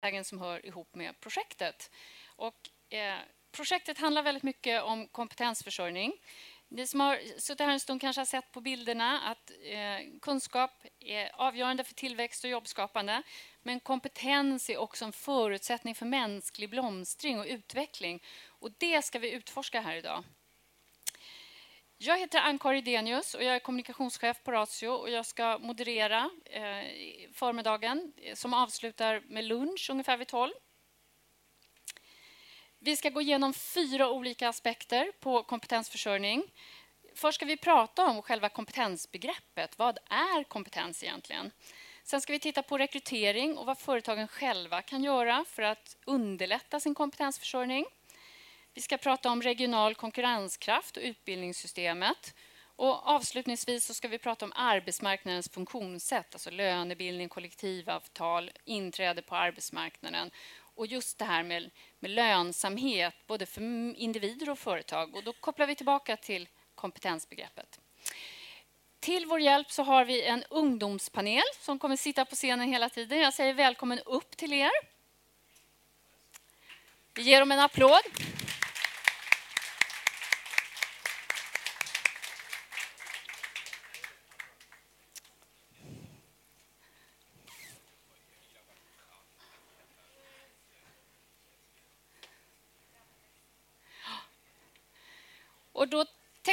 vägen som hör ihop med projektet. Och, eh, projektet handlar väldigt mycket om kompetensförsörjning. Ni som har suttit här en stund kanske har sett på bilderna att eh, kunskap är avgörande för tillväxt och jobbskapande. Men kompetens är också en förutsättning för mänsklig blomstring och utveckling. Och det ska vi utforska här idag. Jag heter Ann-Kari Denius och jag är kommunikationschef på Ratio och jag ska moderera eh, förmiddagen eh, som avslutar med lunch ungefär vid 12. Vi ska gå igenom fyra olika aspekter på kompetensförsörjning. Först ska vi prata om själva kompetensbegreppet. Vad är kompetens egentligen? Sen ska vi titta på rekrytering och vad företagen själva kan göra för att underlätta sin kompetensförsörjning. Vi ska prata om regional konkurrenskraft och utbildningssystemet. Och avslutningsvis så ska vi prata om arbetsmarknadens funktionssätt, alltså lönebildning, kollektivavtal, inträde på arbetsmarknaden och just det här med, med lönsamhet både för individer och företag. Och då kopplar vi tillbaka till kompetensbegreppet. Till vår hjälp så har vi en ungdomspanel som kommer sitta på scenen hela tiden. Jag säger välkommen upp till er. Vi ger dem en applåd. Och då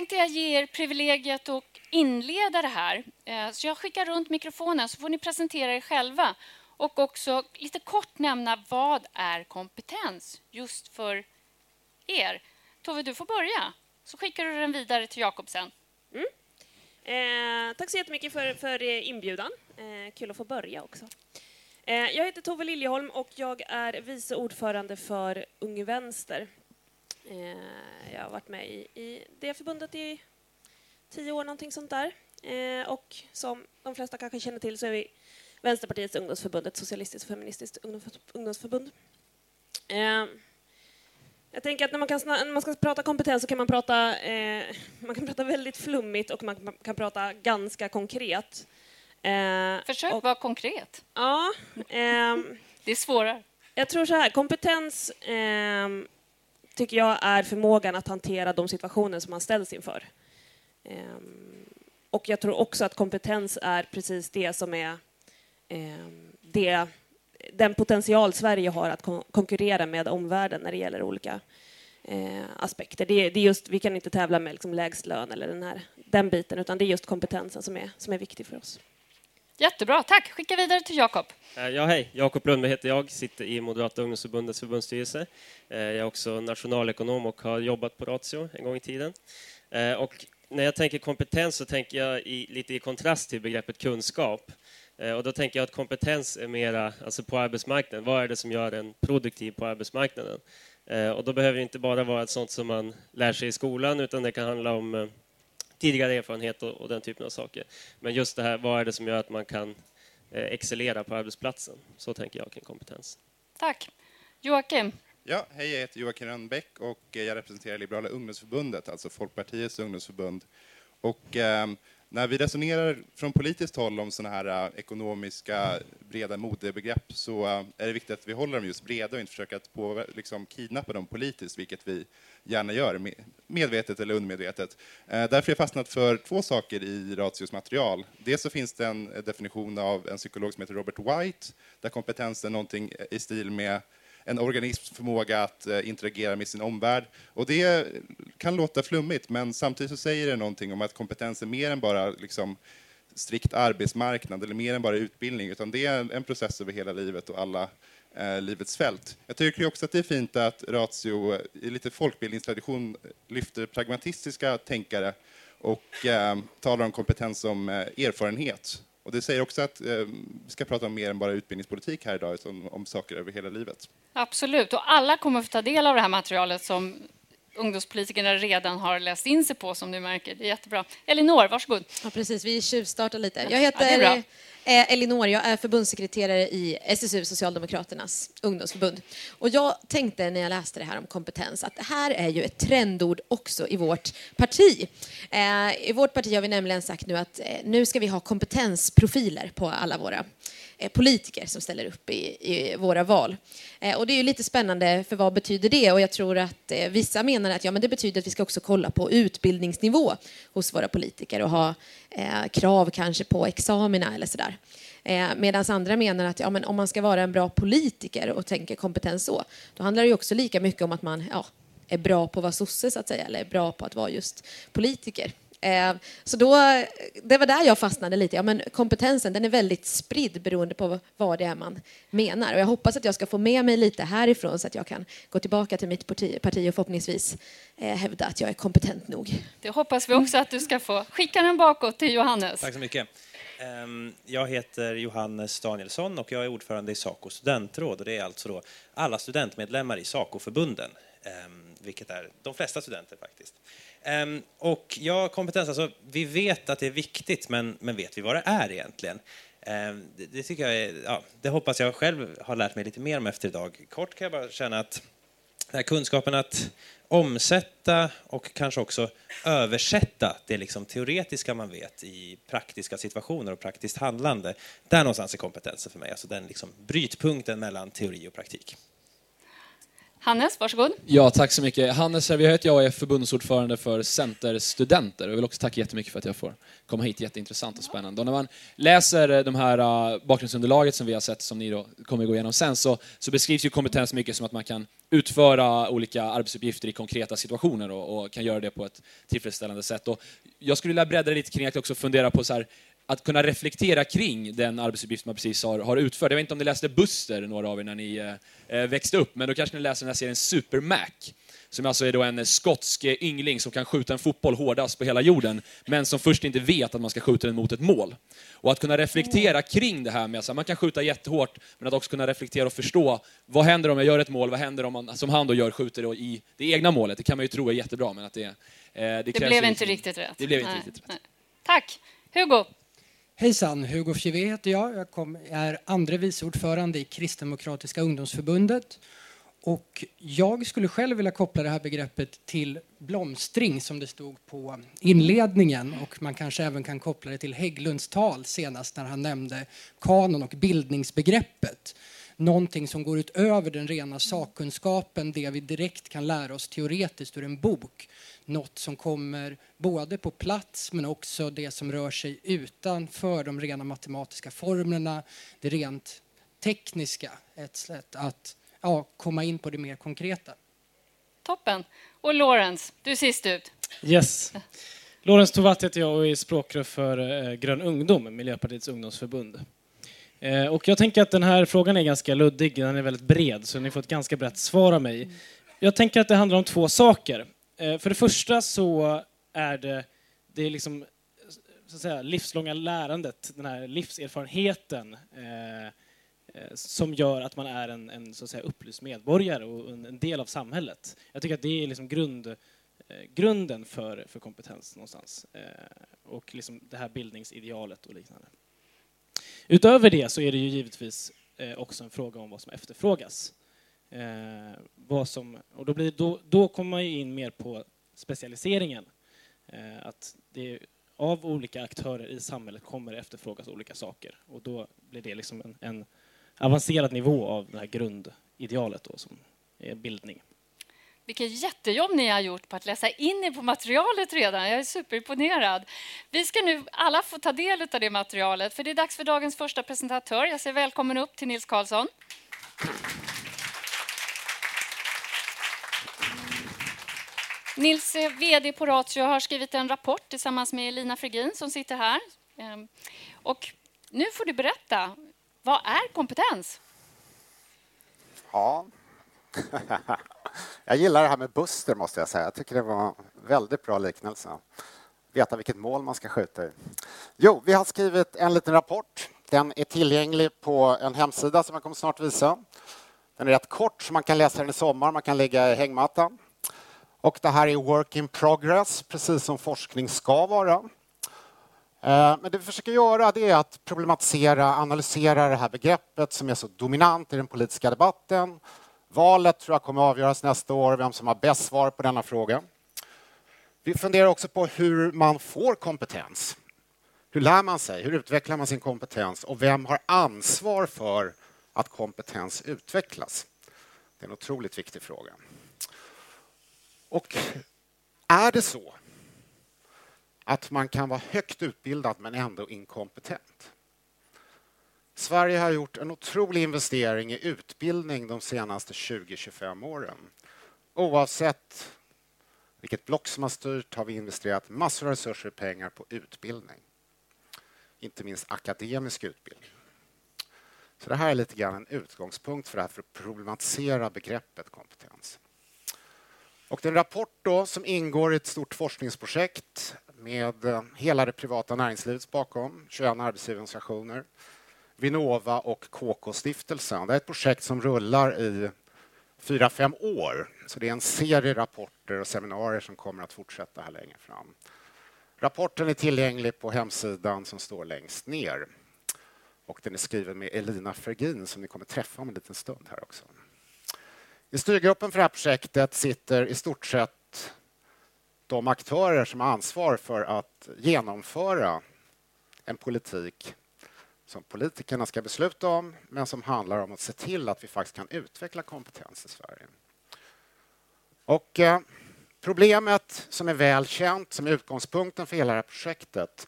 tänkte jag ge er privilegiet att inleda det här. Eh, så jag skickar runt mikrofonen så får ni presentera er själva och också lite kort nämna vad är kompetens just för er. Tove, du får börja, så skickar du den vidare till Jakob sen. Mm. Eh, tack så jättemycket för, för inbjudan. Eh, kul att få börja också. Eh, jag heter Tove Liljeholm och jag är vice ordförande för Ung Vänster. Eh, jag har varit med i, i det förbundet i tio år, någonting sånt där. Eh, och som de flesta kanske känner till så är vi Vänsterpartiets ungdomsförbund, ett socialistiskt och feministiskt ungdomsförbund. Eh, jag tänker att när man, kan, när man ska prata kompetens så kan man prata, eh, man kan prata väldigt flummigt och man kan prata ganska konkret. Eh, Försök och, vara konkret. Ja. Eh, det är svårare. Jag tror så här, kompetens eh, tycker jag är förmågan att hantera de situationer som man ställs inför. Ehm, och jag tror också att kompetens är precis det som är ehm, det, den potential Sverige har att konkurrera med omvärlden när det gäller olika eh, aspekter. Det, det, är just, vi kan inte tävla med liksom lägst lön eller den, här, den biten, utan det är just kompetensen som är, som är viktig för oss. Jättebra, tack. Skicka vidare till Jakob. Eh, ja, hej. Jakob Lundberg heter jag, sitter i Moderata ungdomsförbundets förbundsstyrelse. Eh, jag är också nationalekonom och har jobbat på Ratio en gång i tiden. Eh, och när jag tänker kompetens så tänker jag i, lite i kontrast till begreppet kunskap. Och då tänker jag att kompetens är mera alltså på arbetsmarknaden. Vad är det som gör en produktiv på arbetsmarknaden? Och då behöver det inte bara vara ett sånt som man lär sig i skolan utan det kan handla om tidigare erfarenhet och, och, den typen av saker. Men just det här, vad är det som gör att man kan eh, excellera på arbetsplatsen? Så tänker jag kring kompetens. Tack. Joakim? Ja, hej, jag heter Joakim Rönnbäck och jag representerar Liberala ungdomsförbundet, alltså Folkpartiets ungdomsförbund. Och, eh, när vi resonerar från politiskt håll om sådana här äh, ekonomiska breda modebegrepp så äh, är det viktigt att vi håller dem just breda och inte försöker att på, liksom, kidnappa dem politiskt, vilket vi gärna gör, medvetet eller undermedvetet. Äh, därför har jag fastnat för två saker i Ratios material. Dels så finns det en definition av en psykolog som heter Robert White, där kompetens är någonting i stil med en organisms förmåga att eh, interagera med sin omvärld. Och det kan låta flummigt, men samtidigt så säger det någonting om att kompetens är mer än bara liksom, strikt arbetsmarknad eller mer än bara utbildning, utan det är en process över hela livet och alla eh, livets fält. Jag tycker också att det är fint att Ratio eh, i lite folkbildningstradition eh, lyfter pragmatistiska tänkare och eh, talar om kompetens som eh, erfarenhet. Och det säger också att eh, vi ska prata om mer än bara utbildningspolitik här idag, utan om saker över hela livet. Absolut, och alla kommer att få ta del av det här materialet som ungdomspolitikerna redan har läst in sig på, som du märker. Det är jättebra. Elinor, varsågod. Ja, precis. Vi tjuvstartar lite. Jag heter ja, Elinor, jag är förbundssekreterare i SSU, Socialdemokraternas ungdomsförbund. Och jag tänkte när jag läste det här om kompetens att det här är ju ett trendord också i vårt parti. Eh, I vårt parti har vi nämligen sagt nu att eh, nu ska vi ha kompetensprofiler på alla våra eh, Eh, politiker som ställer upp i, i våra val. Eh, och det är ju lite spännande, för vad betyder det? Och jag tror att eh, vissa menar att ja, men det betyder att vi ska också kolla på utbildningsnivå hos våra politiker och ha eh, krav kanske på examina eller sådär. Medan andra menar att ja, men om man ska vara en bra politiker och tänker kompetens så, då handlar det ju också lika mycket om att man ja, är bra på att vara sosse, så att säga, eller är bra på att vara just politiker. Eh, så då, det var där jag fastnade lite. Ja, men kompetensen den är väldigt spridd beroende på vad det är man menar. Och jag hoppas att jag ska få med mig lite härifrån så att jag kan gå tillbaka till mitt parti, parti och förhoppningsvis eh, hävda att jag är kompetent nog. Det hoppas vi också att du ska få. Skicka den bakåt till Johannes. Tack så mycket. Ehm, jag heter Johannes Danielsson och jag är ordförande i Saco studentråd och det är alltså då alla studentmedlemmar i Saco-förbunden, ehm, vilket är de flesta studenter faktiskt. Ehm, och ja, kompetens, alltså vi vet att det är viktigt, men, men vet vi vad det är egentligen? Ehm, det, det, tycker jag är, ja, det hoppas jag själv har lärt mig lite mer om efter idag. Kort kan jag bara känna att den här kunskapen att omsätta och kanske också översätta det liksom teoretiska man vet i praktiska situationer och praktiskt handlande. Där någonstans är kompetensen för mig, alltså den liksom brytpunkten mellan teori och praktik. Hannes, varsågod. Ja, tack så mycket. Hannes Servia heter jag och är förbundsordförande för Centerstudenter. Jag vill också tacka jättemycket för att jag får komma hit. Jätteintressant och spännande. Och när man läser eh, de här eh, bakgrundsunderlaget som vi har sett, som ni då kommer gå igenom sen, så, så beskrivs ju kompetens mycket som att man kan utföra olika arbetsuppgifter i konkreta situationer och, och kan göra det på ett tillfredsställande sätt. Och jag skulle vilja bredda det lite kring att också fundera på så här, att kunna reflektera kring den arbetsuppgift man precis har, har utfört. Jag vet inte om ni läste Buster, några av er, när ni eh växte upp, men då kanske ni läste den här serien Super Mac, som alltså är då en skotsk yngling som kan skjuta en fotboll hårdast på hela jorden, men som först inte vet att man ska skjuta den mot ett mål. Och att kunna reflektera kring det här med att man kan skjuta jättehårt, men att också kunna reflektera och förstå, vad händer om jag gör ett mål, vad händer om man, som han då gör, skjuter i det egna målet? Det kan man ju tro är jättebra, men att det... Eh, det, det blev inte liksom, riktigt rätt. Det blev inte Nej. riktigt rätt. Tack! Hugo? Hejsan, Hugo Fjevé heter jag. Jag kom, är andre vice ordförande i Kristdemokratiska ungdomsförbundet. Och jag skulle själv vilja koppla det här begreppet till blomstring som det stod på inledningen och man kanske även kan koppla det till Hägglunds tal senast när han nämnde kanon och bildningsbegreppet. Någonting som går utöver den rena sakkunskapen, det vi direkt kan lära oss teoretiskt ur en bok något som kommer både på plats men också det som rör sig utanför de rena matematiska formlerna, det rent tekniska, ett sätt att ja, komma in på det mer konkreta. Toppen. Och Lawrence, du är sist ut. Yes. Lawrence Tovatt heter jag och är språkrör för eh, Grön ungdom, Miljöpartiets ungdomsförbund. Eh, och jag tänker att den här frågan är ganska luddig, den är väldigt bred, så ni får ett ganska brett svar av mig. Jag tänker att det handlar om två saker. Eh, för det första så är det, det är liksom, så att säga, livslånga lärandet, den här livserfarenheten eh, eh, som gör att man är en, en så att säga, upplyst medborgare och en, en del av samhället. Jag tycker att det är liksom grund, eh, grunden för, för kompetens någonstans. Eh, och liksom det här bildningsidealet och liknande. Utöver det så är det ju givetvis eh, också en fråga om vad som efterfrågas. Eh, vad som, och då, blir, då, då kommer man in mer på specialiseringen. Eh, att det av olika aktörer i samhället kommer efterfrågas olika saker och då blir det liksom en, en avancerad nivå av det här grundidealet då, som är bildning. Vilket jättejobb ni har gjort på att läsa in er på materialet redan. Jag är superimponerad. Vi ska nu alla få ta del av det materialet, för det är dags för dagens första presentatör. Jag säger välkommen upp till Nils Karlsson. Nils eh, VD på Ratio har skrivit en rapport tillsammans med Elina Fregin som sitter här. Ehm, och nu får du berätta, vad är kompetens? Ja, jag gillar det här med Buster måste jag säga. Jag tycker det var en väldigt bra liknelse. Veta vilket mål man ska skjuta i. Jo, vi har skrivit en liten rapport. Den är tillgänglig på en hemsida som jag kommer snart visa. Den är rätt kort så man kan läsa den i sommar, man kan ligga i hängmattan. Och det här är work in progress, precis som forskning ska vara. Eh, men det vi försöker göra det är att problematisera, analysera det här begreppet som är så dominant i den politiska debatten. Valet tror jag kommer att avgöras nästa år, vem som har bäst svar på denna fråga. Vi funderar också på hur man får kompetens. Hur lär man sig? Hur utvecklar man sin kompetens? Och vem har ansvar för att kompetens utvecklas? Det är en otroligt viktig fråga. Och är det så att man kan vara högt utbildad men ändå inkompetent? Sverige har gjort en otrolig investering i utbildning de senaste 20-25 åren. Oavsett vilket block som har styrt har vi investerat massor av resurser och pengar på utbildning. Inte minst akademisk utbildning. Så det här är lite grann en utgångspunkt för det här för att problematisera begreppet kompetens. Och det är en rapport då som ingår i ett stort forskningsprojekt med eh, hela det privata näringslivet bakom, 21 arbetsgivarorganisationer, Vinnova och KK-stiftelsen. Det är ett projekt som rullar i fyra, fem år. Så det är en serie rapporter och seminarier som kommer att fortsätta här längre fram. Rapporten är tillgänglig på hemsidan som står längst ner. Och den är skriven med Elina Fergin som ni kommer träffa om en liten stund här också. I styrgruppen för det här projektet sitter i stort sett de aktörer som har ansvar för att genomföra en politik som politikerna ska besluta om men som handlar om att se till att vi faktiskt kan utveckla kompetens i Sverige. Och eh, problemet som är väl känt, som är utgångspunkten för hela det här projektet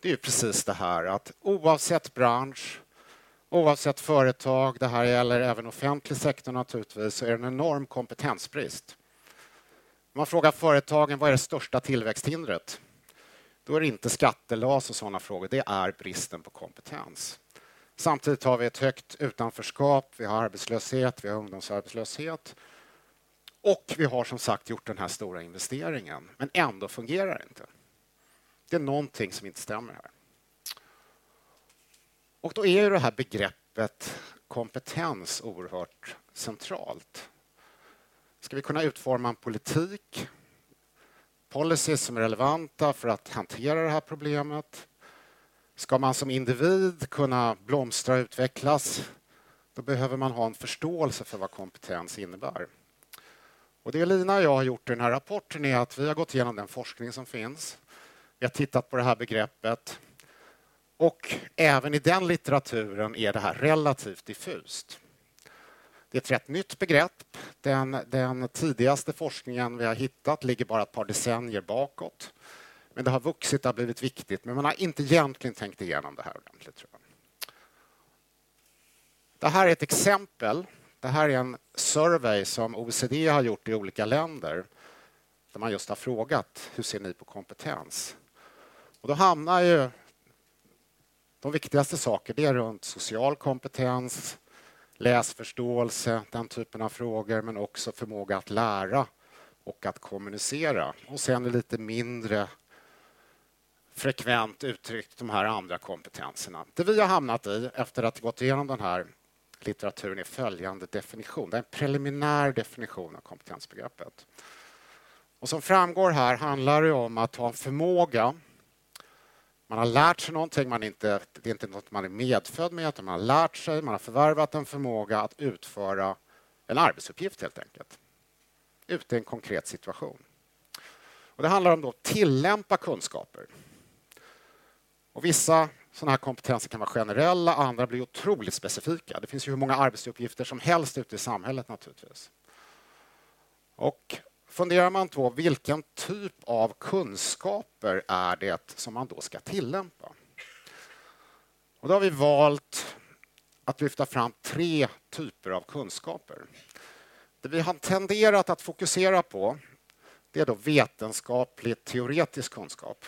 det är ju precis det här att oavsett bransch, oavsett företag, det här gäller även offentlig sektor naturligtvis, så är det en enorm kompetensbrist. Om man frågar företagen vad är det största tillväxthindret? Då är det inte skattelas och sådana frågor, det är bristen på kompetens. Samtidigt har vi ett högt utanförskap, vi har arbetslöshet, vi har ungdomsarbetslöshet och vi har som sagt gjort den här stora investeringen, men ändå fungerar det inte. Det är någonting som inte stämmer här. Och då är ju det här begreppet kompetens oerhört centralt. Ska vi kunna utforma en politik policies som är relevanta för att hantera det här problemet. Ska man som individ kunna blomstra och utvecklas då behöver man ha en förståelse för vad kompetens innebär. Och det Lina och jag har gjort i den här rapporten är att vi har gått igenom den forskning som finns. Vi har tittat på det här begreppet och även i den litteraturen är det här relativt diffust. Det är ett rätt nytt begrepp. Den, den tidigaste forskningen vi har hittat ligger bara ett par decennier bakåt. Men det har vuxit, det har blivit viktigt, men man har inte egentligen tänkt igenom det här ordentligt. Tror jag. Det här är ett exempel. Det här är en survey som OECD har gjort i olika länder där man just har frågat hur ser ni på kompetens? Och då hamnar ju de viktigaste saker är runt social kompetens, läsförståelse, den typen av frågor, men också förmåga att lära och att kommunicera. Och sen är lite mindre frekvent uttryckt de här andra kompetenserna. Det vi har hamnat i efter att ha gått igenom den här litteraturen är följande definition. Det är en preliminär definition av kompetensbegreppet. Och som framgår här handlar det om att ha en förmåga man har lärt sig någonting, man inte, det är inte något man är medfödd med, utan man har lärt sig, man har förvärvat en förmåga att utföra en arbetsuppgift helt enkelt. Ute i en konkret situation. Och det handlar om att tillämpa kunskaper. Och vissa sådana här kompetenser kan vara generella, andra blir otroligt specifika. Det finns ju hur många arbetsuppgifter som helst ute i samhället naturligtvis. Och funderar man på vilken typ av kunskaper är det som man då ska tillämpa. Och då har vi valt att lyfta fram tre typer av kunskaper. Det vi har tenderat att fokusera på det är då vetenskaplig teoretisk kunskap.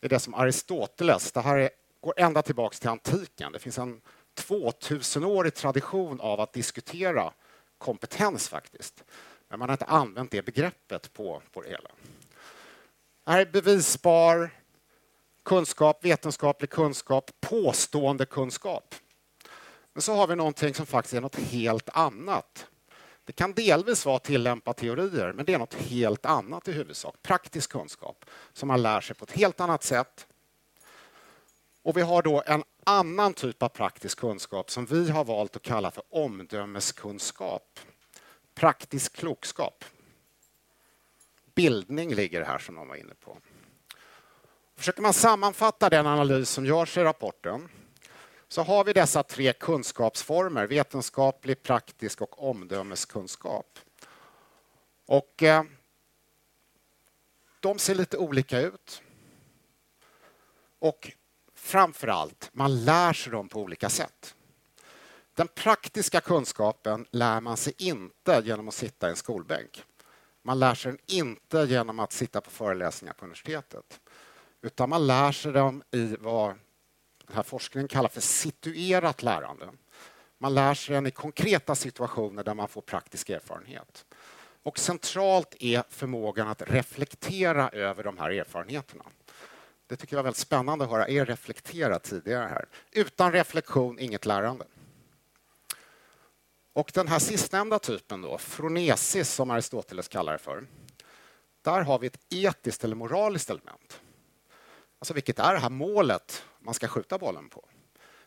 Det är det som Aristoteles, det här är, går ända tillbaka till antiken. Det finns en 2000-årig tradition av att diskutera kompetens faktiskt. Men man har inte använt det begreppet på, på det hela. Det här är bevisbar kunskap, vetenskaplig kunskap, påstående kunskap. Men så har vi någonting som faktiskt är något helt annat. Det kan delvis vara tillämpa teorier, men det är något helt annat i huvudsak. Praktisk kunskap som man lär sig på ett helt annat sätt. Och vi har då en annan typ av praktisk kunskap som vi har valt att kalla för omdömeskunskap praktisk klokskap. Bildning ligger här som de var inne på. Försöker man sammanfatta den analys som görs i rapporten så har vi dessa tre kunskapsformer, vetenskaplig, praktisk och omdömeskunskap. Och eh, de ser lite olika ut. Och framför allt, man lär sig dem på olika sätt. Den praktiska kunskapen lär man sig inte genom att sitta i en skolbänk. Man lär sig den inte genom att sitta på föreläsningar på universitetet. Utan man lär sig dem i vad den här forskningen kallar för situerat lärande. Man lär sig den i konkreta situationer där man får praktisk erfarenhet. Och centralt är förmågan att reflektera över de här erfarenheterna. Det tycker jag var väldigt spännande att höra er reflektera tidigare här. Utan reflektion, inget lärande. Och den här sistnämnda typen, då, fronesis som Aristoteles kallar det för, där har vi ett etiskt eller moraliskt element. Alltså vilket är det här målet man ska skjuta bollen på?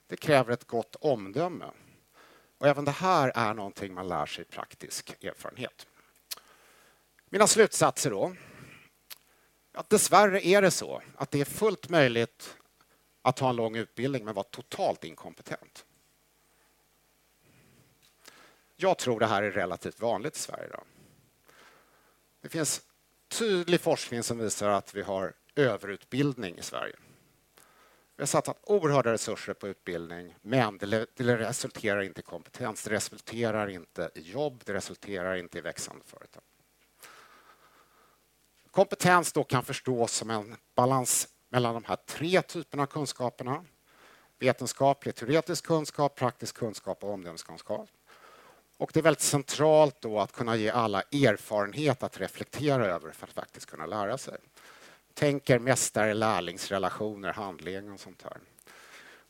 Det kräver ett gott omdöme. Och även det här är någonting man lär sig i praktisk erfarenhet. Mina slutsatser då. Att dessvärre är det så att det är fullt möjligt att ha en lång utbildning men vara totalt inkompetent. Jag tror det här är relativt vanligt i Sverige. Då. Det finns tydlig forskning som visar att vi har överutbildning i Sverige. Vi har satsat oerhörda resurser på utbildning men det resulterar inte i kompetens, det resulterar inte i jobb, det resulterar inte i växande företag. Kompetens då kan förstås som en balans mellan de här tre typerna av kunskaperna. Vetenskaplig, teoretisk kunskap, praktisk kunskap och omdömeskunskap. Och det är väldigt centralt då att kunna ge alla erfarenhet att reflektera över för att faktiskt kunna lära sig. Tänker mästare-lärlingsrelationer, handledning och sånt här.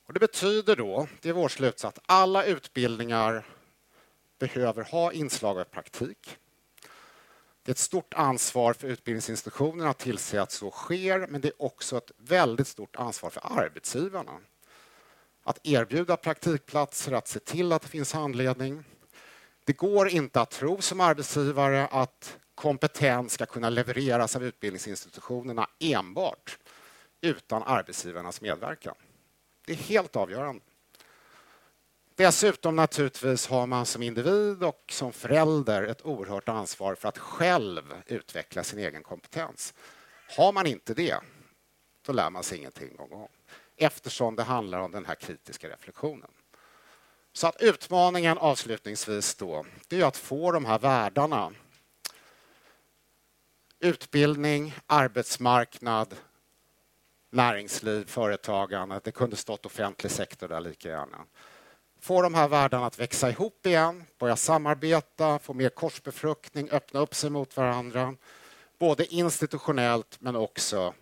Och det betyder då, det är vår slutsats, att alla utbildningar behöver ha inslag av praktik. Det är ett stort ansvar för utbildningsinstitutionerna att tillse att så sker men det är också ett väldigt stort ansvar för arbetsgivarna. Att erbjuda praktikplatser, att se till att det finns handledning. Det går inte att tro som arbetsgivare att kompetens ska kunna levereras av utbildningsinstitutionerna enbart utan arbetsgivarnas medverkan. Det är helt avgörande. Dessutom naturligtvis har man som individ och som förälder ett oerhört ansvar för att själv utveckla sin egen kompetens. Har man inte det, då lär man sig ingenting någon gång eftersom det handlar om den här kritiska reflektionen. Så att utmaningen avslutningsvis då, det är att få de här världarna utbildning, arbetsmarknad, näringsliv, företagande. Det kunde stått offentlig sektor där lika gärna få de här världarna att växa ihop igen, börja samarbeta, få mer korsbefruktning, öppna upp sig mot varandra. Både institutionellt men också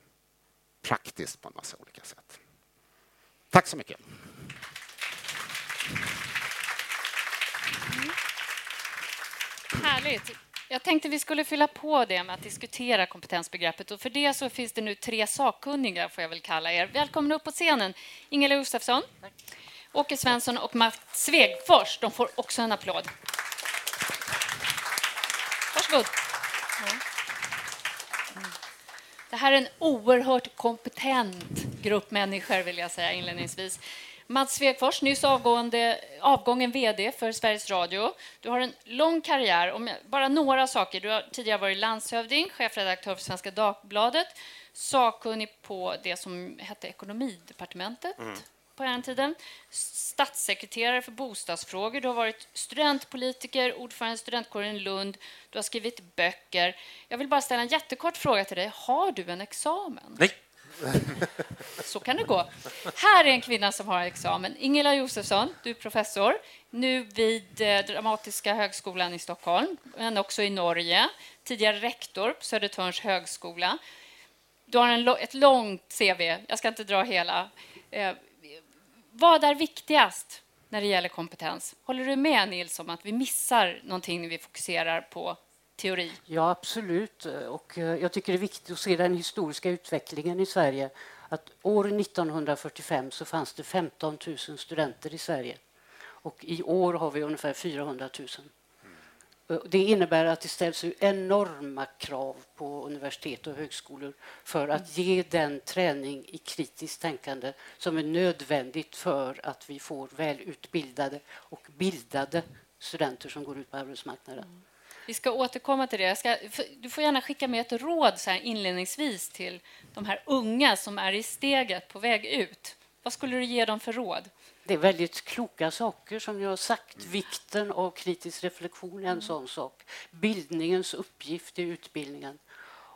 praktiskt på en massa olika sätt. Tack så mycket. Härligt. Jag tänkte vi skulle fylla på det med att diskutera kompetensbegreppet och för det så finns det nu tre sakkunniga får jag väl kalla er. Välkommen upp på scenen. Ingela Gustafsson. Tack. Åke Svensson och Mats Svegfors. De får också en applåd. Varsågod. Det här är en oerhört kompetent grupp människor, vill jag säga inledningsvis. Mats Svegfors, nyss avgående, avgången VD för Sveriges Radio. Du har en lång karriär. Om bara några saker. Du har tidigare varit landshövding, chefredaktör för Svenska Dagbladet, sakkunnig på det som hette Ekonomidepartementet. Mm på den tiden. Statssekreterare för bostadsfrågor. Du har varit studentpolitiker, ordförande i studentkåren i Lund. Du har skrivit böcker. Jag vill bara ställa en jättekort fråga till dig. Har du en examen? Nej. Så kan det gå. Här är en kvinna som har examen. Ingela Josefsson, du är professor, nu vid eh, Dramatiska högskolan i Stockholm, men också i Norge. Tidigare rektor på Södertörns högskola. Du har en, ett långt CV, jag ska inte dra hela. Eh, vad är viktigast när det gäller kompetens? Håller du med Nils om att vi missar någonting när vi fokuserar på teori? Ja, absolut. Och eh, jag tycker det är viktigt att se den historiska utvecklingen i Sverige. Att år 1945 så fanns det 15 000 studenter i Sverige och i år har vi ungefär 400 000. Eh, det innebär att det ställs enorma krav på universitet och högskolor för att ge den träning i kritiskt tänkande som är nödvändigt för att vi får välutbildade och bildade studenter som går ut på arbetsmarknaden. Vi ska återkomma till det. Ska, du får gärna skicka med ett råd så här inledningsvis till de här unga som är i steget på väg ut. Vad skulle du ge dem för råd? Det är väldigt kloka saker som jag har sagt. Vikten av kritisk reflektion är en mm. sån sak. Bildningens uppgift i utbildningen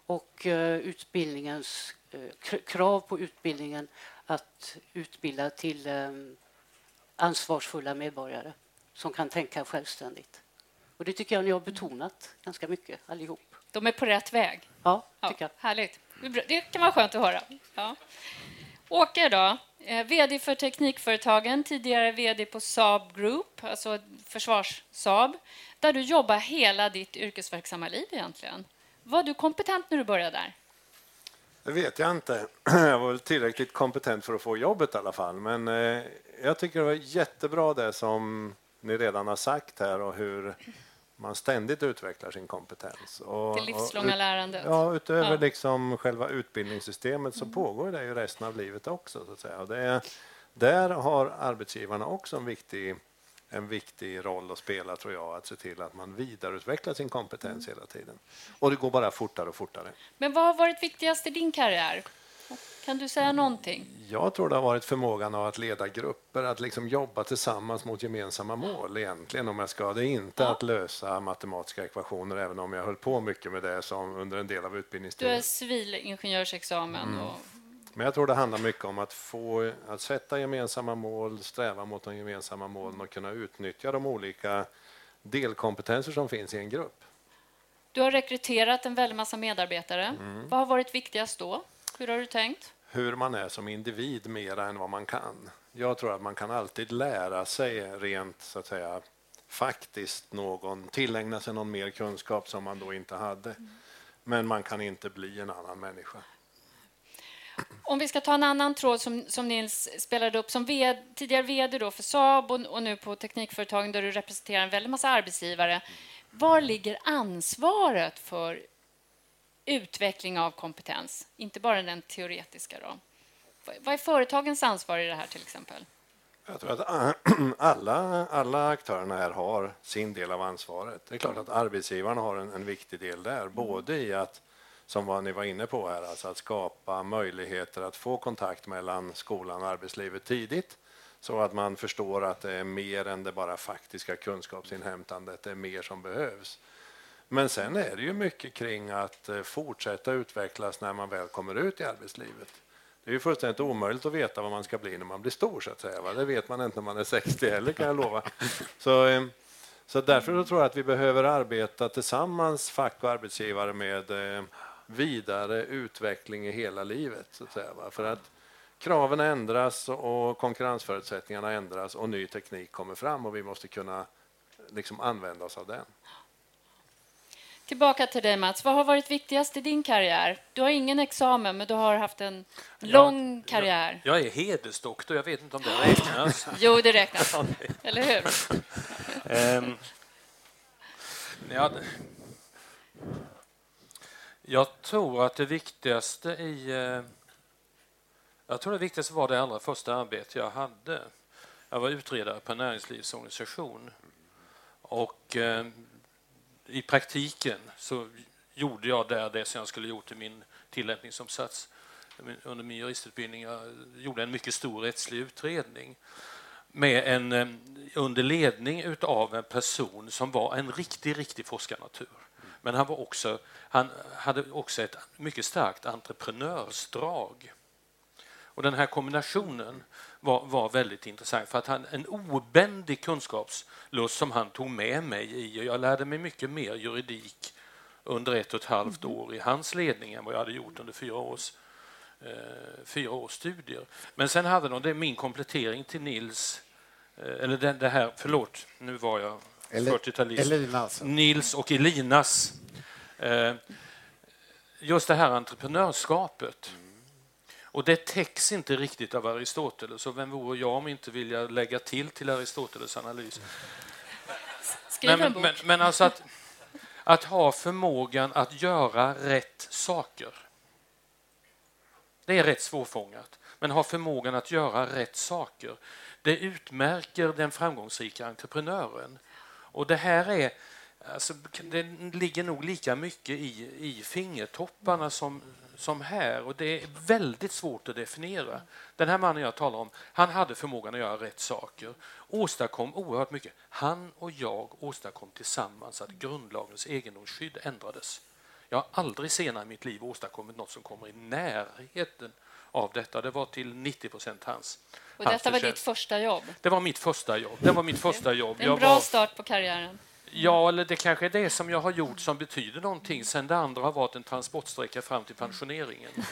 och uh, utbildningens uh, krav på utbildningen att utbilda till um, ansvarsfulla medborgare som kan tänka självständigt. Och det tycker jag ni har betonat ganska mycket allihop. De är på rätt väg. Ja, tycker ja, jag. Härligt. Det kan vara skönt att höra. Ja. Åke då, eh, VD för Teknikföretagen, tidigare VD på Saab Group, alltså försvars-Saab, där du jobbar hela ditt yrkesverksamma liv egentligen. Var du kompetent när du började där? Det vet jag inte. Jag var väl tillräckligt kompetent för att få jobbet i alla fall. Men eh, jag tycker det var jättebra det som ni redan har sagt här och hur man ständigt utvecklar sin kompetens. Och, det livslånga och, lärandet. Ja, utöver ja. Liksom själva utbildningssystemet så mm. pågår det ju resten av livet också. Så att säga. Och det är, där har arbetsgivarna också en viktig, en viktig roll att spela, tror jag, att se till att man vidareutvecklar sin kompetens mm. hela tiden. Och det går bara fortare och fortare. Men vad har varit viktigast i din karriär? Kan du säga någonting? Jag tror det har varit förmågan av att leda grupper, att liksom jobba tillsammans mot gemensamma mål egentligen om jag ska. Det är inte ja. att lösa matematiska ekvationer, även om jag höll på mycket med det som under en del av utbildningstiden. Du är civilingenjörsexamen. Mm. Och... Men jag tror det handlar mycket om att få att sätta gemensamma mål, sträva mot de gemensamma målen och kunna utnyttja de olika delkompetenser som finns i en grupp. Du har rekryterat en väldig massa medarbetare. Mm. Vad har varit viktigast då? Hur har du tänkt? Hur man är som individ mer än vad man kan. Jag tror att man kan alltid lära sig rent så att säga faktiskt någon, tillägna sig någon mer kunskap som man då inte hade. Mm. Men man kan inte bli en annan människa. Om vi ska ta en annan tråd som, som Nils spelade upp som ved, tidigare vd då för Saab och, och, nu på Teknikföretagen där du representerar en väldig massa arbetsgivare. Var ligger ansvaret för utveckling av kompetens, inte bara den teoretiska. Då. Vad är företagens ansvar i det här till exempel? Jag tror att alla, alla aktörerna här har sin del av ansvaret. Det är klart att arbetsgivarna har en, en viktig del där, både i att, som vad ni var inne på här, alltså att skapa möjligheter att få kontakt mellan skolan och arbetslivet tidigt, så att man förstår att det är mer än det bara faktiska kunskapsinhämtandet, det är mer som behövs. Men sen är det ju mycket kring att eh, fortsätta utvecklas när man väl kommer ut i arbetslivet. Det är ju fullständigt omöjligt att veta vad man ska bli när man blir stor, så att säga. Va? Det vet man inte när man är 60 heller, kan jag lova. Så, eh, så därför tror jag att vi behöver arbeta tillsammans, fack och arbetsgivare, med eh, vidare utveckling i hela livet. Så att säga, va? För att kraven ändras och konkurrensförutsättningarna ändras och ny teknik kommer fram och vi måste kunna liksom använda oss av den. Tillbaka till dig Mats. Vad har varit viktigast i din karriär? Du har ingen examen, men du har haft en lång ja, karriär. Jag, jag är hedersdoktor, jag vet inte om det räknas. jo, det räknas. Eller hur? um, ja, jag tror att det viktigaste i... Uh, jag tror det viktigaste var det allra första arbete jag hade. Jag var utredare på en näringslivsorganisation. Och uh, i praktiken så gjorde jag där det som jag skulle gjort i min tillämpningsomsats. under min juristutbildning. Jag gjorde en mycket stor rättslig utredning med en, eh, under ledning av en person som var en riktig, riktig forskarnatur. Men han, var också, han hade också ett mycket starkt entreprenörsdrag. Och den här kombinationen var, var väldigt intressant för att han en obändig kunskapslust som han tog med mig i. Jag lärde mig mycket mer juridik under ett och ett halvt mm. år i hans ledning än vad jag hade gjort under fyra års, eh, fyra års studier. Men sen hade de, det är min komplettering till Nils, eh, eller det, det, här, förlåt, nu var jag 40-talist. Nils och Elinas. Eh, just det här entreprenörskapet. Och det täcks inte riktigt av Aristoteles, och vem vore jag om inte vilja lägga till till Aristoteles analys? Skriv men, men, men, men alltså att att ha förmågan att göra rätt saker. Det är rätt svårfångat, men ha förmågan att göra rätt saker. Det utmärker den framgångsrika entreprenören. Och det här är Alltså, det ligger nog lika mycket i, i fingertopparna som, som här och det är väldigt svårt att definiera. Den här mannen jag talar om, han hade förmågan att göra rätt saker, åstadkom oerhört mycket. Han och jag åstadkom tillsammans att grundlagens egendomsskydd ändrades. Jag har aldrig senare i mitt liv åstadkommit något som kommer i närheten av detta. Det var till 90 procent hans. Och detta var ditt första jobb? Det var mitt första jobb. Det var mitt första jobb. En bra var... start på karriären. Ja, eller det kanske är det som jag har gjort som betyder någonting. Sen det andra har varit en transportsträcka fram till pensioneringen.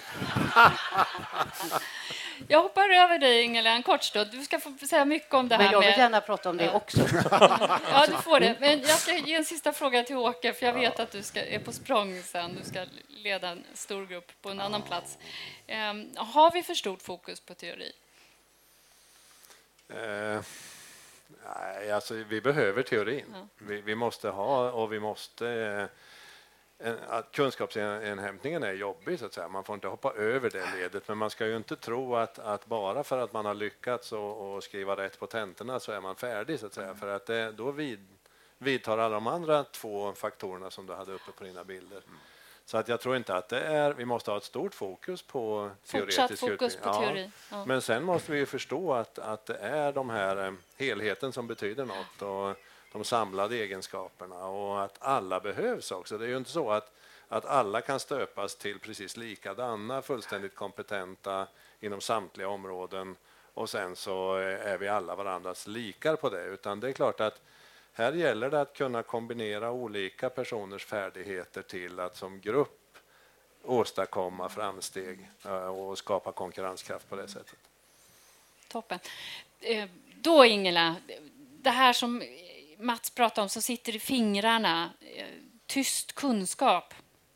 Jag hoppar över dig, Ingela, en kort stund. Du ska få säga mycket om det här Men jag vill med... gärna prata om det också. ja, du får det. Men jag ska ge en sista fråga till Åke, för jag vet att du ska, är på språng sen. Du ska leda en stor grupp på en annan plats. Um, har vi för stort fokus på teori? Uh. Nej, alltså vi behöver teorin. Ja. Vi, vi, måste ha och vi måste eh, en, att kunskapsinhämtningen är jobbig, så att säga. man får inte hoppa över det ledet, men man ska ju inte tro att, att bara för att man har lyckats och, och skriva rätt på tentorna så är man färdig, så att säga. Mm. för att det, då vid, vidtar alla de andra två faktorerna som du hade uppe på dina bilder. Mm. Så att jag tror inte att det är, vi måste ha ett stort fokus på teoretisk Fortsatt fokus på teori. Ja. Men sen måste vi förstå att, att det är de här eh, helheten som betyder något och de samlade egenskaperna och att alla behövs också. Det är ju inte så att, att alla kan stöpas till precis likadana, fullständigt kompetenta inom samtliga områden och sen så är vi alla varandras likar på det, utan det är klart att här gäller det att kunna kombinera olika personers färdigheter till att som grupp åstadkomma framsteg eh, och skapa konkurrenskraft på det sättet. Toppen. Eh, då, Ingela, det här som Mats pratade om, som sitter i fingrarna, eh, tyst kunskap,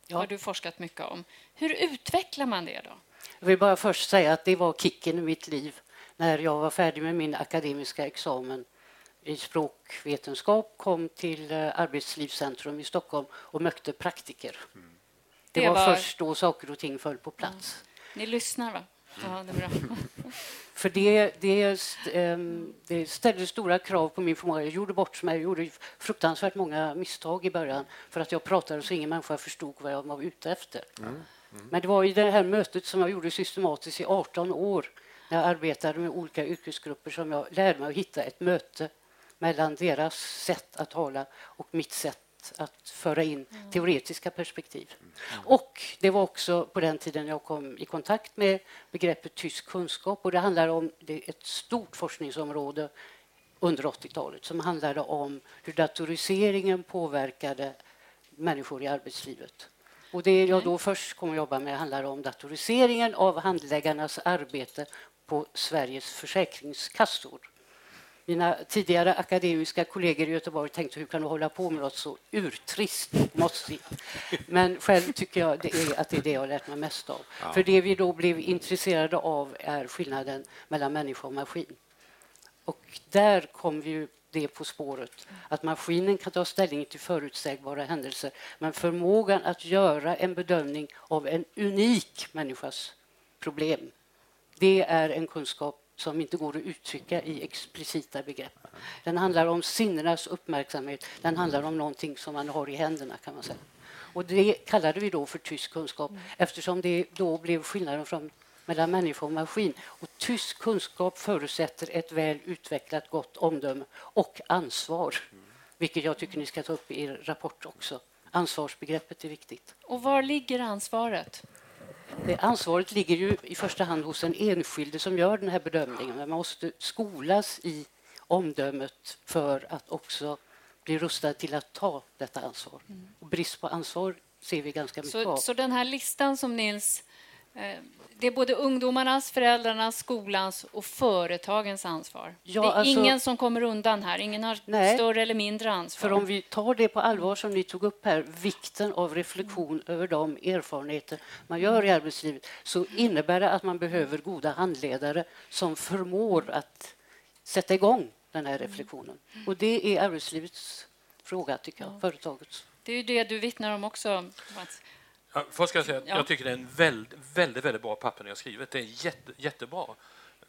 ja. har du forskat mycket om. Hur utvecklar man det då? Jag vill bara först säga att det var kicken i mitt liv när jag var färdig med min akademiska examen i språkvetenskap kom till eh, Arbetslivscentrum i Stockholm och mötte praktiker. Mm. Det, det var, var, först då saker och ting föll på plats. Ja. Ni lyssnar, va? Ja, det är bra. För det, det, ehm, det ställde stora krav på min förmåga. Jag gjorde bort mig, jag gjorde fruktansvärt många misstag i början för att jag pratade så ingen människa förstod vad jag var ute efter. Mm. Mm. Men det var i det här mötet som jag gjorde systematiskt i 18 år när jag arbetade med olika yrkesgrupper som jag lärde mig att hitta ett möte mellan deras sätt att tala och mitt sätt att föra in mm. teoretiska perspektiv. Mm. Och det var också på den tiden jag kom i kontakt med begreppet tysk kunskap och det handlar om det ett stort forskningsområde under 80-talet som handlade om hur datoriseringen påverkade människor i arbetslivet. Och det jag då först kommer att jobba med handlar om datoriseringen av handläggarnas arbete på Sveriges försäkringskassor. Mina tidigare akademiska kollegor i Göteborg tänkte hur kan du hålla på med något så urtrist mossigt? Men själv tycker jag det är att det är det jag har lärt mig mest av. Ja. För det vi då blev intresserade av är skillnaden mellan människa och maskin. Och där kom vi ju det på spåret att maskinen kan ta ställning till förutsägbara händelser men förmågan att göra en bedömning av en unik människas problem det är en kunskap som inte går att uttrycka i explicita begrepp. Den handlar om sinnenas uppmärksamhet, den handlar om någonting som man har i händerna kan man säga. Och det kallade vi då för tysk kunskap eftersom det då blev skillnaden från, mellan människa och maskin. Och tysk kunskap förutsätter ett väl utvecklat gott omdöme och ansvar, vilket jag tycker ni ska ta upp i er rapport också. Ansvarsbegreppet är viktigt. Och var ligger ansvaret? Ansvaret ligger ju i första hand hos den enskilde som gör den här bedömningen. Man måste skolas i omdömet för att också bli rustad till att ta detta ansvar. Och brist på ansvar ser vi ganska mycket så, av. Så den här listan som Nils det är både ungdomarnas, föräldrarnas, skolans och företagens ansvar. Ja, det är alltså, ingen som kommer undan här. Ingen har nej, större eller mindre ansvar. För om vi tar det på allvar som ni tog upp här, vikten av reflektion mm. över de erfarenheter man gör i arbetslivet, så innebär det att man behöver goda handledare som förmår att sätta igång den här reflektionen. Och det är arbetslivets fråga, tycker jag, företagets. Det är ju det du vittnar om också, Mats. Ja, först ska jag säga att Ja. jag tycker det är en väldigt, väldigt, väldigt bra papper ni har skrivit. Det är jätte, jättebra.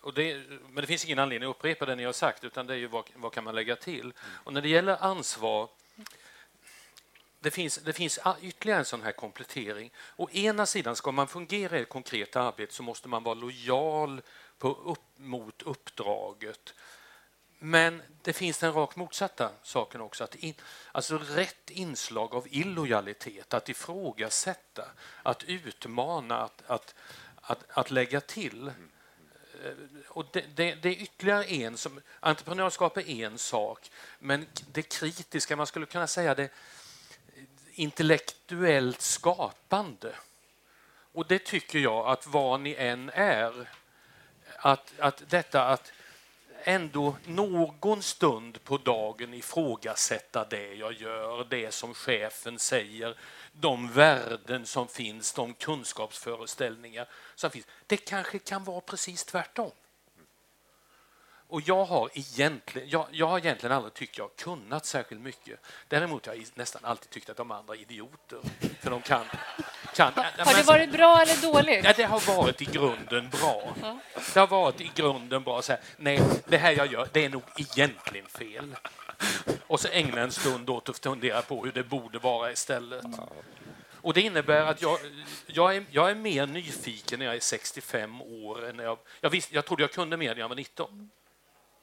Och det, men det finns ingen anledning att upprepa det ni har sagt, utan det är ju vad, vad kan man lägga till. Och när det gäller ansvar, det finns, det finns ytterligare en sån här komplettering. Å ena sidan, ska man fungera i ett konkret arbete så måste man vara lojal på upp, mot uppdraget. Men det finns den rakt motsatta saken också. Att in, alltså rätt inslag av illojalitet, att ifrågasätta, att utmana, att, att, att, att lägga till. Eh, Och det, det, det är ytterligare en som... Entreprenörskap är en sak, men det kritiska, man skulle kunna säga det intellektuellt skapande. Och det tycker jag att vad ni än är, att, att detta att ändå någon stund på dagen ifrågasätta det jag gör, det som chefen säger, de värden som finns, de kunskapsföreställningar som finns. Det kanske kan vara precis tvärtom. Och jag har, egentligen, jag, jag har egentligen aldrig tyckt jag har kunnat särskilt mycket. Däremot har jag nästan alltid tyckt att de andra är idioter. För de kan... kan Har det varit bra eller dåligt? Ja, det har varit i grunden bra. Ja. Det har varit i grunden bra. Så här, nej, det här jag gör, det är nog egentligen fel. Och så ägna en stund åt att fundera på hur det borde vara istället. Och det innebär att jag, jag, är, jag är mer nyfiken när jag är 65 år än när jag... Jag, visste, jag trodde jag kunde mer när jag var 19.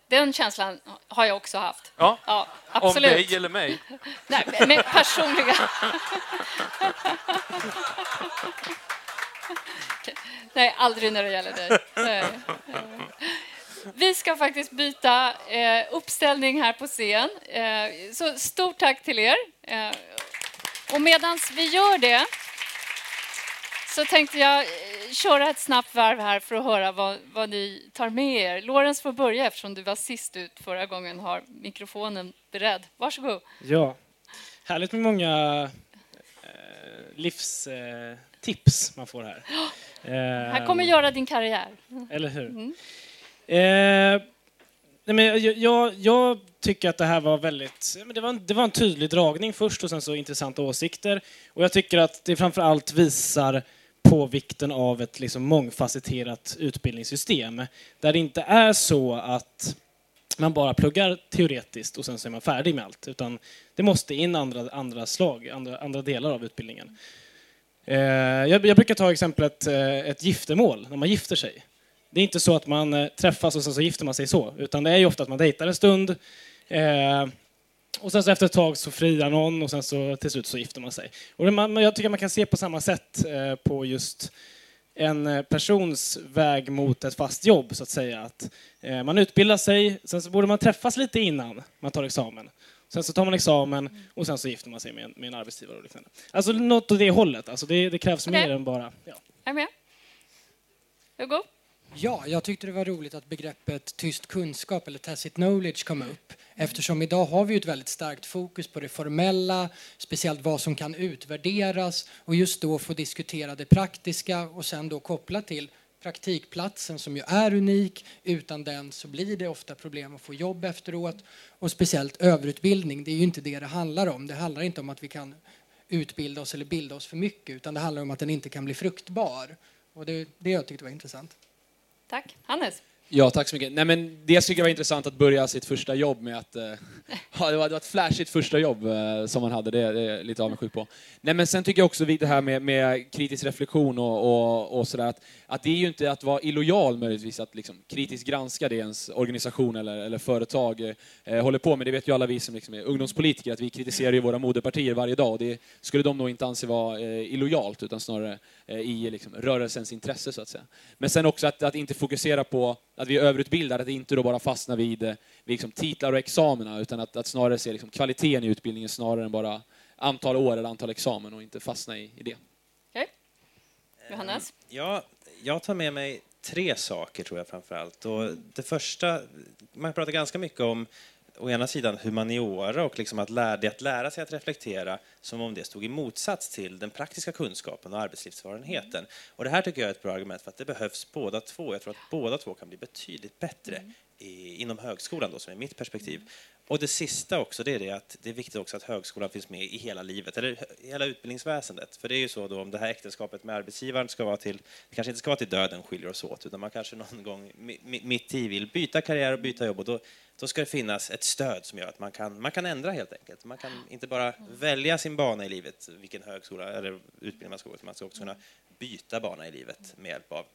Den känslan har jag också haft. Ja, Ja, om absolut. dig eller mig. Nej, men- men personliga... Nej, aldrig när det gäller dig. Nej. Vi ska faktiskt byta eh, uppställning här på scen. Eh, så stort tack till er. Eh, och medan vi gör det så tänkte jag eh, köra ett snabbt varv här för att höra vad, vad ni tar med er. Lorentz får börja eftersom du var sist ut förra gången. Har mikrofonen beredd. Varsågod. Ja, härligt med många eh, livstips man får här. Här kommer göra din karriär. Eller hur? Mm. Eh, nej men jag, jag, jag tycker att det här var väldigt... det, var en, det var en tydlig dragning först och sen så intressanta åsikter. Och jag tycker att det framför allt visar på vikten av ett liksom mångfacetterat utbildningssystem. Där det inte är så att man bara pluggar teoretiskt och sen så är man färdig med allt. Utan det måste in andra, andra slag, andra, andra delar av utbildningen. Eh, jag, jag brukar ta exemplet eh, ett giftermål, när man gifter sig. Det är inte så att man eh, träffas och sen så gifter man sig så, utan det är ju ofta att man dejtar en stund eh, och sen så efter ett tag så friar någon och sen så till slut så gifter man sig. Och man, jag tycker man kan se på samma sätt eh, på just en eh, persons väg mot ett fast jobb, så att säga. Att, eh, man utbildar sig, sen så borde man träffas lite innan man tar examen. Sen så tar man examen och sen så gifter man sig med en, med en arbetsgivare och liknande. Alltså något åt det hållet. Alltså det, det krävs Okej. mer än bara... Ja. Är du med? Hugo? Ja, jag tyckte det var roligt att begreppet tyst kunskap eller tacit knowledge kom upp eftersom idag har vi ett väldigt starkt fokus på det formella, speciellt vad som kan utvärderas och just då få diskutera det praktiska och sen då koppla till praktikplatsen som ju är unik. Utan den så blir det ofta problem att få jobb efteråt och speciellt överutbildning. Det är ju inte det det handlar om. Det handlar inte om att vi kan utbilda oss eller bilda oss för mycket utan det handlar om att den inte kan bli fruktbar. Och det det jag tyckte var intressant. Tack. Hannes? Ja, tack så mycket. Nej, men det tycker jag var intressant att börja sitt första jobb med att... Eh, ja, det, var, det var ett flashigt första jobb eh, som man hade, det, det är jag lite avundsjuk på. Nej, men sen tycker jag också det här med, med kritisk reflektion och, och, och sådär, att, att det är ju inte att vara illojal möjligtvis, att liksom kritiskt granska det ens organisation eller, eller företag eh, håller på med. Det vet ju alla vi som liksom är ungdomspolitiker, att vi kritiserar ju våra moderpartier varje dag och det skulle de nog inte anse vara eh, illojalt, utan snarare eh, i liksom, rörelsens intresse, så att säga. Men sen också att, att inte fokusera på att vi är överutbildade, att inte då bara fastna vid, eh, vid liksom, titlar och examina, utan att, att snarare se liksom, kvaliteten i utbildningen snarare än bara antal år eller antal examen och inte fastna i, i det. Okej. Johannes? Ja, jag tar med mig tre saker tror jag framför allt. Och det första, man pratar ganska mycket om å ena sidan humaniora och liksom att lära, det att lära sig att reflektera som om det stod i motsats till den praktiska kunskapen och arbetslivserfarenheten. Och det här tycker jag är ett bra argument för att det behövs båda två. Jag tror att båda två kan bli betydligt bättre i, inom högskolan då, som är mitt perspektiv. Och det sista också, det är det att det är viktigt också att högskolan finns med i hela livet, eller i hela utbildningsväsendet. För det är ju så då om det här äktenskapet med arbetsgivaren ska vara till, det kanske inte ska vara till döden skiljer oss åt, utan man kanske någon gång mitt i vill byta karriär och byta jobb och då, då ska det finnas ett stöd som gör att man kan, man kan ändra helt enkelt. Man kan inte bara välja sin bana i livet, vilken högskola eller utbildning man ska gå, utan man ska också kunna byta bana i livet med hjälp av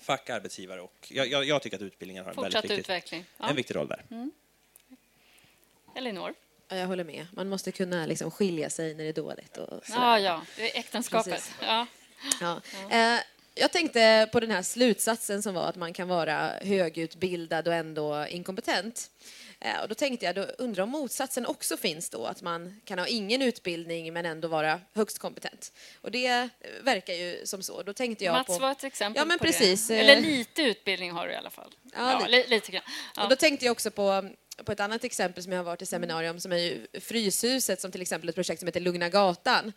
fack, arbetsgivare och jag, jag, jag tycker att utbildningen har en Fortsatt väldigt viktig, utveckling. Ja. en viktig roll där. Mm. Elinor? Ja, jag håller med. Man måste kunna liksom skilja sig när det är dåligt. Och sådär. Ja, ja, det är äktenskapet. Precis. Ja. Ja. Eh, jag tänkte på den här slutsatsen som var att man kan vara högutbildad och ändå inkompetent. Eh, och då tänkte jag, då undrar om motsatsen också finns då, att man kan ha ingen utbildning men ändå vara högst kompetent. Och det eh, verkar ju som så. Då tänkte jag Mats på... var ett exempel ja, men på precis. det. Eh, Eller lite utbildning har du i alla fall. Ja, Ja, li- li lite grann. Ja. Och då tänkte jag också på, på ett annat exempel som jag har varit i seminarium som är ju Fryshuset som till exempel ett projekt som heter Lugna gatan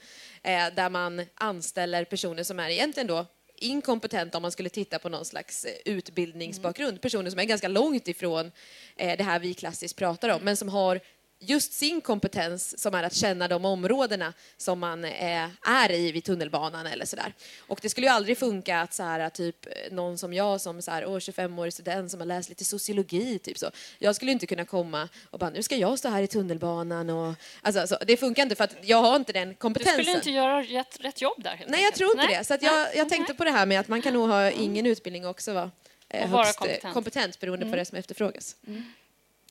där man anställer personer som är egentligen då inkompetenta om man skulle titta på någon slags eh, utbildningsbakgrund. Personer som är ganska långt ifrån eh, det här vi klassiskt pratar om men som har just sin kompetens som är att känna de områdena som man eh, är i vid tunnelbanan eller sådär. Och det skulle ju aldrig funka att så här, typ någon som jag som så här, åh, 25-årig student som har läst lite sociologi, typ så. Jag skulle inte kunna komma och bara, nu ska jag stå här i tunnelbanan och... Alltså, så, det funkar inte för att jag har inte den Du kompetensen. skulle inte göra rätt, rätt jobb där helt Nej, jag tror inte Nej. det. Så jag, jag tänkte på det här med att man kan nog ha ingen utbildning också vara eh, Och vara eh, kompetent. kompetent beroende på Mm. det som efterfrågas.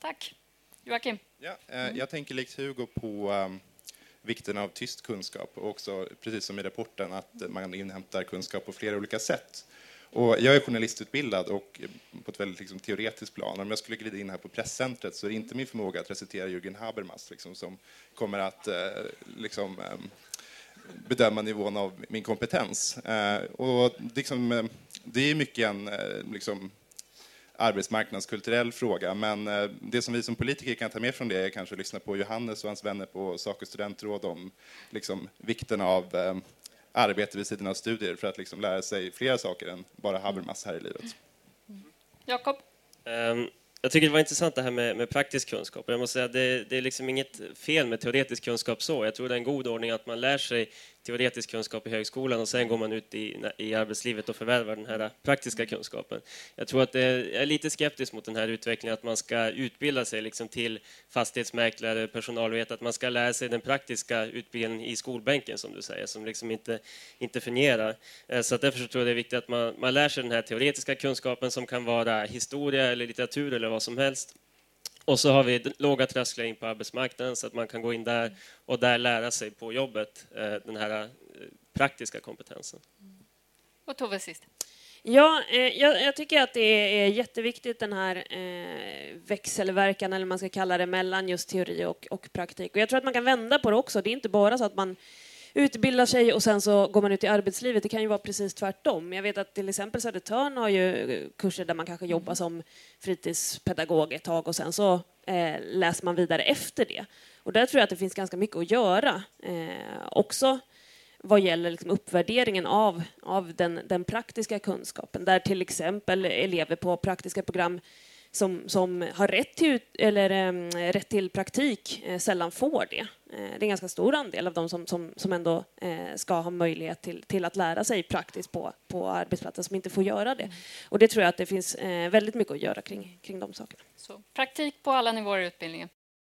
Tack. Joakim? Ja, eh, jag tänker likt Hugo på ehm, vikten av tyst kunskap och också, precis som i rapporten, att man inhämtar kunskap på flera olika sätt. Och jag är journalistutbildad och eh, på ett väldigt liksom, teoretiskt plan. Om jag skulle glida in här på presscentret så är det inte min förmåga att recitera Jürgen Habermas liksom, som kommer att eh, liksom, ehm, bedöma nivån av min kompetens. Eh, och liksom, eh, det är mycket en eh, liksom, arbetsmarknadskulturell fråga, men eh, det som vi som politiker kan ta med från det är kanske att lyssna på Johannes och hans vänner på Saco studentråd om liksom, vikten av eh, arbete vid sidan av studier för att liksom, lära sig flera saker än bara Habermas här i livet. Jakob? Ehm, jag tycker det var intressant det här med, med praktisk kunskap. Jag måste säga det, det är liksom inget fel med teoretisk kunskap så. Jag tror det är en god ordning att man lär sig teoretisk kunskap i högskolan och sen går man ut i, i arbetslivet och förvärvar den här praktiska kunskapen. Jag tror att det är, jag är lite skeptisk mot den här utvecklingen att man ska utbilda sig liksom till fastighetsmäklare, personalvetare, att man ska lära sig den praktiska utbildningen i skolbänken som du säger, som liksom inte, inte fungerar. Eh, så därför så tror jag det är viktigt att man, man lär sig den här teoretiska kunskapen som kan vara historia eller litteratur eller vad som helst. Och så har vi låga trösklar in på arbetsmarknaden så att man kan gå in där och där lära sig på jobbet eh, den här eh, praktiska kompetensen. Och Tove sist. Ja, eh, jag, jag tycker att det är jätteviktigt den här eh, växelverkan, eller man ska kalla det, mellan just teori och, och praktik. Och jag tror att man kan vända på det också. Det är inte bara så att man utbildar sig och sen så går man ut i arbetslivet. Det kan ju vara precis tvärtom. Jag vet att till exempel Södertörn har ju eh, kurser där man kanske jobbar som fritidspedagog ett tag och sen så eh, läser man vidare efter det. Och där tror jag att det finns ganska mycket att göra. Eh, också vad gäller liksom uppvärderingen av, av den, den praktiska kunskapen. Där till exempel elever på praktiska program som, som har rätt till, eller, em, rätt till praktik eh, sällan får det. Eh, det är en ganska stor andel av de som, som, som ändå eh, ska ha möjlighet till, till att lära sig praktiskt på, på arbetsplatsen som inte får göra det. Och det tror jag att det finns eh, väldigt mycket att göra kring, kring de sakerna. Så, praktik på alla nivåer i utbildningen.